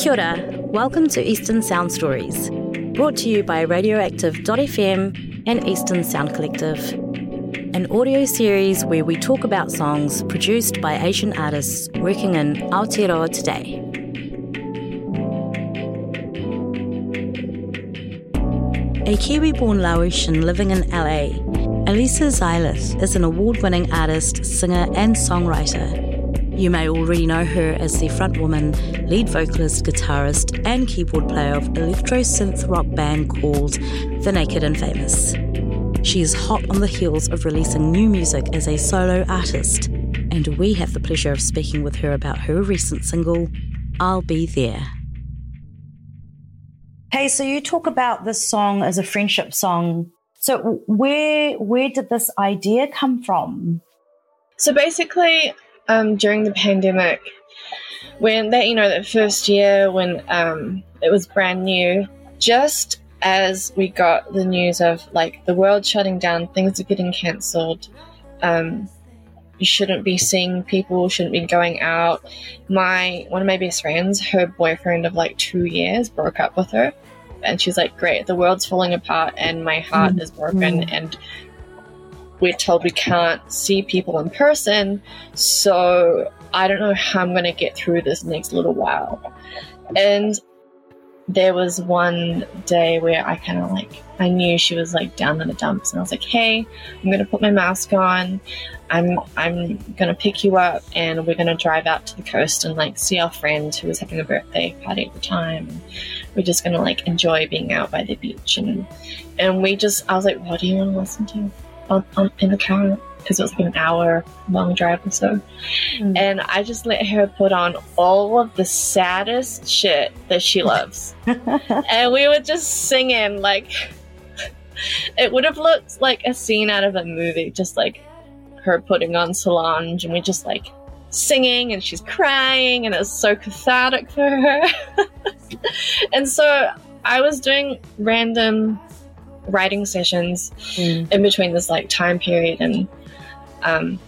Kia ora. Welcome to Eastern Sound Stories, brought to you by Radioactive.fm and Eastern Sound Collective, an audio series where we talk about songs produced by Asian artists working in Aotearoa today. A Kiwi born Laotian living in LA, Alisa Xayalith is an award winning artist, singer, and songwriter. You may already know her as the frontwoman, lead vocalist, guitarist, and keyboard player of electro synth rock band called The Naked and Famous. She is hot on the heels of releasing new music as a solo artist, and we have the pleasure of speaking with her about her recent single, I'll Be There. Hey, so you talk about this song as a friendship song. So where where did this idea come from? So basically, um, during the pandemic, when that you know that first year when um, it was brand new, just as we got the news of like the world shutting down, things are getting cancelled. Um, you shouldn't be seeing people, shouldn't be going out. My one of my best friends, her boyfriend of like two years, broke up with her, and she's like, "Great, the world's falling apart, and my heart mm-hmm. is broken, mm. and we're told we can't see people in person. So I don't know how I'm going to get through this next little while. And there was one day where I kind of like, I knew she was like down in the dumps, and I was like, hey, I'm going to put my mask on. I'm I'm gonna pick you up and we're gonna drive out to the coast and like see our friend who was having a birthday party at the time. And we're just gonna like enjoy being out by the beach and and we just I was like, what do you want to listen to? On, on in the car because it was like an hour long drive or so. Mm. And I just let her put on all of the saddest shit that she loves. and we were just singing like it would have looked like a scene out of a movie, just like her putting on Solange and we just like singing and she's crying and it's so cathartic for her. and so I was doing random writing sessions mm. in between this like time period and um,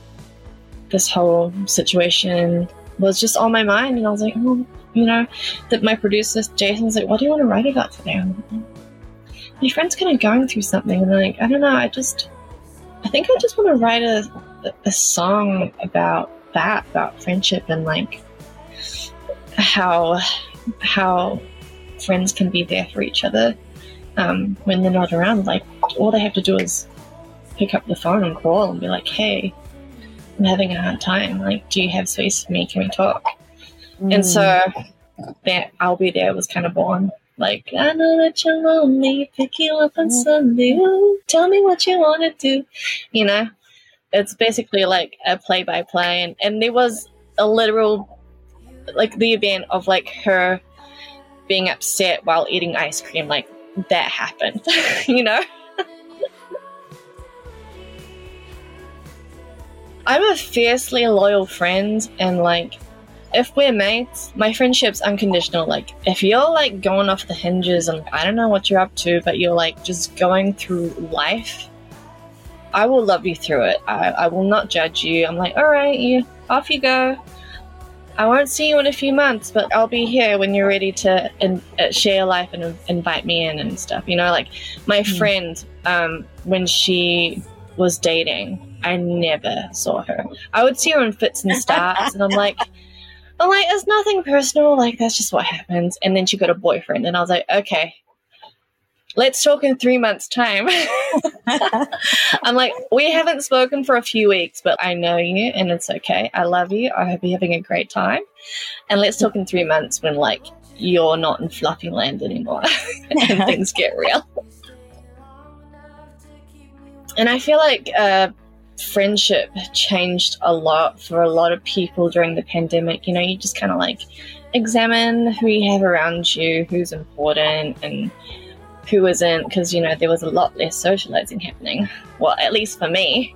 this whole situation was just on my mind and I was like, oh, you know, that my producer Jason's like, what do you want to write about today? my friend's kind of going through something and I'm like, I don't know, I just, I think I just want to write a, a song about that, about friendship and like how, how friends can be there for each other um, when they're not around, like all they have to do is pick up the phone and call and be like, "Hey, I'm having a hard time. Like, do you have space for me? Can we talk?" Mm. And so that "I'll be there" was kind of born. Like, I know that you're lonely. Pick you up on Sunday. Ooh, tell me what you want to do. You know, it's basically like a play-by-play, and, and there was a literal, like the event of like her being upset while eating ice cream, like that happened, you know? I'm a fiercely loyal friend, and like, if we're mates, my friendship's unconditional. Like, if you're like going off the hinges and I don't know what you're up to, but you're like just going through life, I will love you through it. I, I will not judge you. I'm like, all right, you off you go. I won't see you in a few months, but I'll be here when you're ready to in, uh, share life and invite me in and stuff. You know, like my mm. friend, um, when she was dating, I never saw her. I would see her in fits and starts, and I'm like, I'm like, it's nothing personal. Like that's just what happens. And then she got a boyfriend, and I was like, okay, let's talk in three months' time. I'm like, we haven't spoken for a few weeks, but I know you and it's okay. I love you. I hope you're having a great time. And let's talk in three months when, like, you're not in fluffy land anymore and things get real. And I feel like uh, friendship changed a lot for a lot of people during the pandemic. You know, you just kind of like examine who you have around you, who's important, and who wasn't, because, you know, there was a lot less socializing happening. Well, at least for me.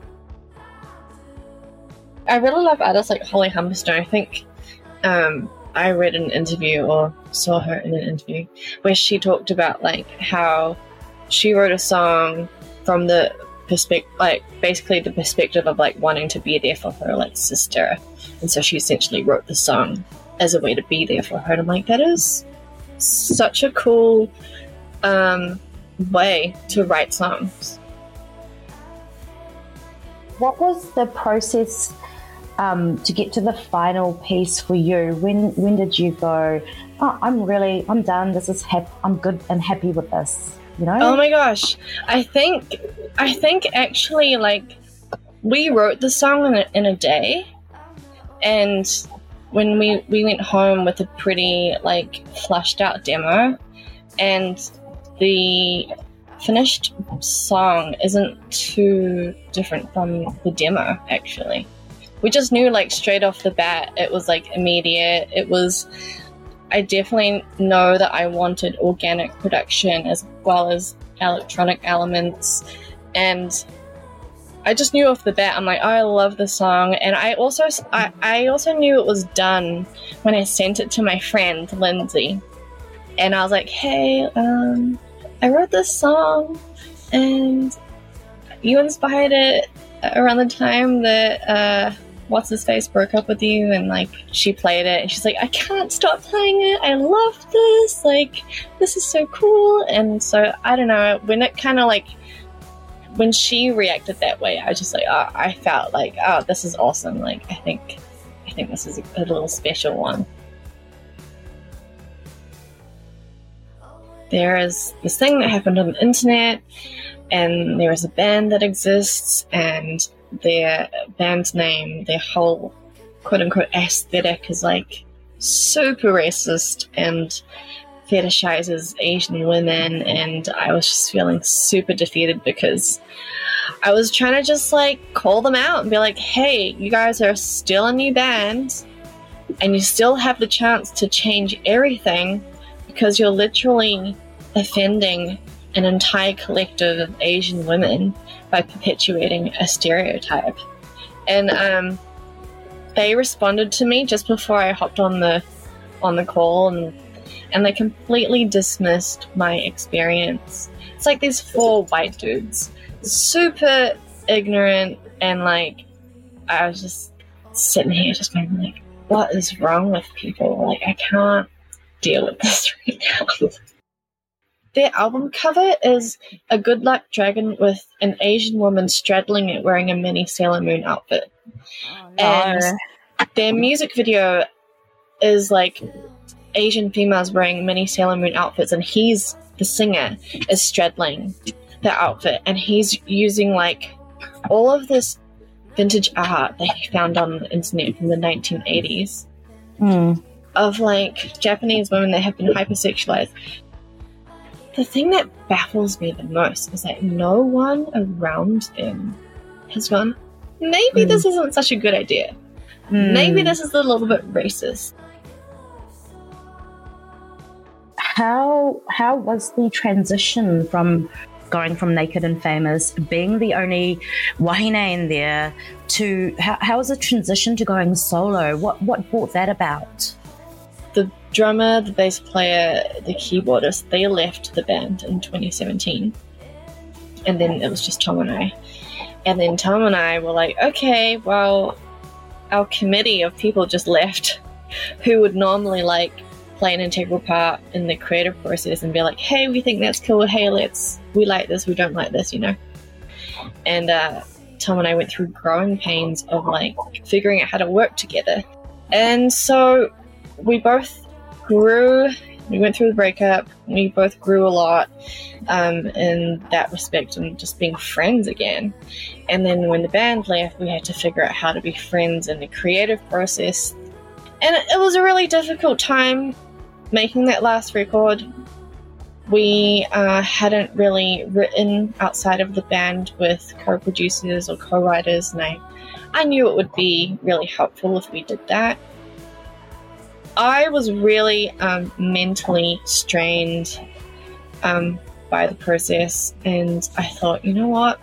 I really love artists like Holly Humberstone. I think um, I read an interview or saw her in an interview where she talked about like how she wrote a song from the perspective, like basically the perspective of like wanting to be there for her like sister, and so she essentially wrote the song as a way to be there for her. And I'm like, that is such a cool um, way to write songs. What was the process um, to get to the final piece for you? When when did you go? Oh, I'm really I'm done. This is hap- I'm good and happy with this. You know? Oh my gosh, I think I think actually like we wrote the song in a, in a day, and when we we went home with a pretty like flushed out demo, and the finished song isn't too different from the demo actually we just knew like straight off the bat. It was like immediate. It was i definitely know that i wanted organic production as well as electronic elements. And i just knew off the bat i'm like oh, i love the song. And i also I, I also knew it was done when i sent it to my friend lindsay. And i was like hey um I wrote this song and you inspired it around the time that uh, what's his face broke up with you and like she played it and she's like I can't stop playing it. I love this. Like this is so cool. And so I don't know when it kind of like when she reacted that way I was just like oh, I felt like oh this is awesome. Like I think I think this is a, a little special one there is this thing that happened on the internet, and there is a band that exists, and their band name, their whole quote unquote aesthetic is like super racist and fetishizes Asian women, and I was just feeling super defeated because I was trying to just like call them out and be like, hey, you guys are still a new band, and you still have the chance to change everything because you're literally offending an entire collective of Asian women by perpetuating a stereotype. And um, they responded to me just before I hopped on the on the call and and they completely dismissed my experience. It's like these four white dudes, super ignorant and like I was just sitting here just being like, what is wrong with people? Like I can't deal with this right now. Their album cover is a good luck dragon with an Asian woman straddling it wearing a mini Sailor Moon outfit. Oh, no. And their music video is like Asian females wearing mini Sailor Moon outfits, and he's the singer is straddling the outfit, and he's using like all of this vintage art that he found on the internet from the 1980s. Mm of like Japanese women that have been hypersexualized. The thing that baffles me the most is that no one around them has gone, maybe mm. this isn't such a good idea. Mm. Maybe this is a little bit racist. How how was the transition from going from Naked and Famous, being the only wahine in there, to how, how was the transition to going solo? What what brought that about? Drummer, the bass player, the keyboardist, they left the band in 2017. And then it was just Tom and I. And then Tom and I were like, okay, well, our committee of people just left who would normally like play an integral part in the creative process and be like, hey, we think that's cool. Hey, let's, we like this, we don't like this, you know? And uh, Tom and I went through growing pains of like figuring out how to work together. And so we both grew. We went through the breakup. We both grew a lot um, in that respect and just being friends again. And then when the band left, we had to figure out how to be friends in the creative process. And it was a really difficult time making that last record. We uh, hadn't really written outside of the band with co producers or co writers, and I, I knew it would be really helpful if we did that. I was really um, mentally strained um, by the process, and I thought, you know what?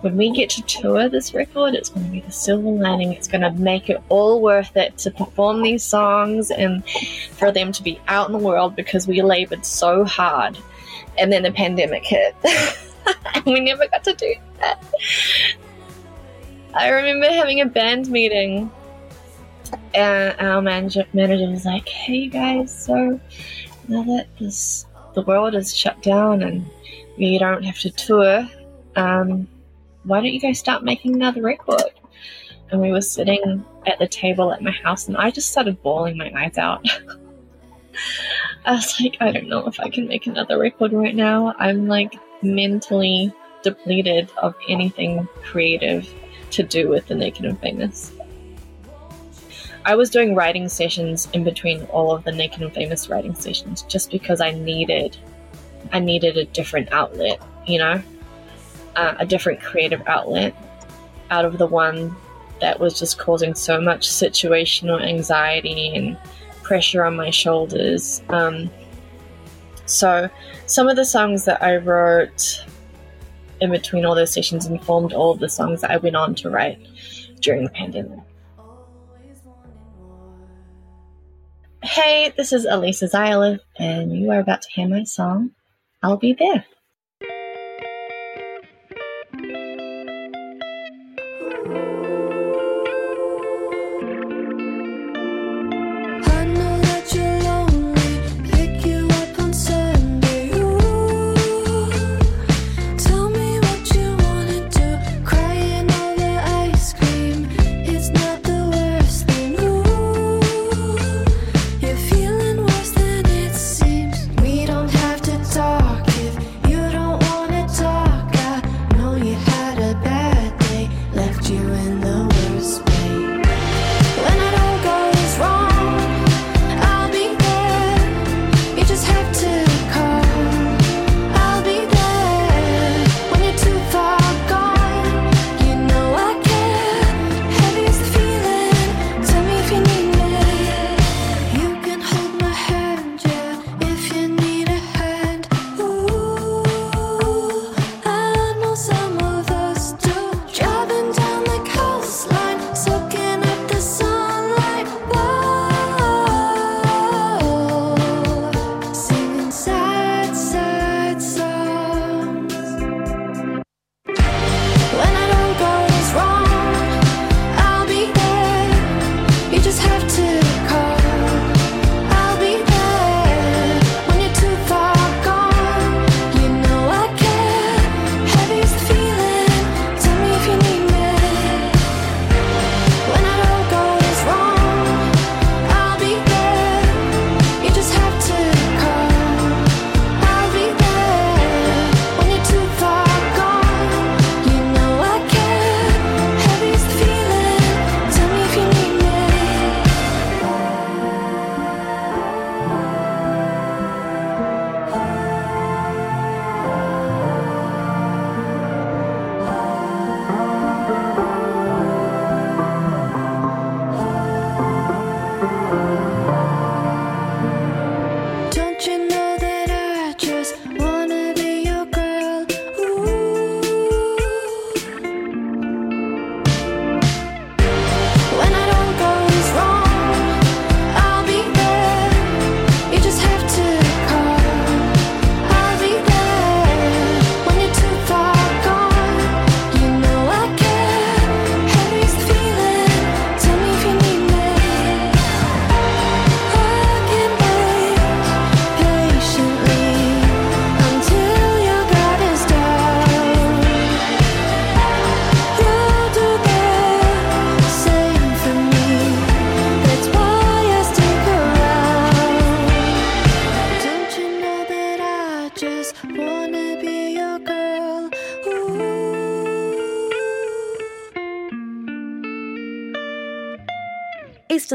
When we get to tour this record, it's going to be the silver lining. It's going to make it all worth it to perform these songs and for them to be out in the world because we labored so hard. And then the pandemic hit. and we never got to do that. I remember having a band meeting and our manager manager was like, "Hey guys, so now that this the world is shut down and we don't have to tour, um, why don't you guys start making another record?" And we were sitting at the table at my house, and I just started bawling my eyes out. I was like, I don't know if I can make another record right now. I'm like mentally depleted of anything creative to do with the Naked and Famous. I was doing writing sessions in between all of the Naked and Famous writing sessions just because I needed I needed a different outlet, you know, uh, a different creative outlet out of the one that was just causing so much situational anxiety and pressure on my shoulders. Um, so, some of the songs that I wrote in between all those sessions informed all of the songs that I went on to write during the pandemic. Hey, this is Alisa Xayalith, and you are about to hear my song, I'll Be There.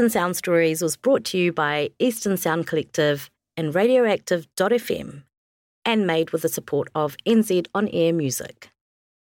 Eastern Sound Stories was brought to you by Eastern Sound Collective and Radioactive.fm and made with the support of NZ On Air Music.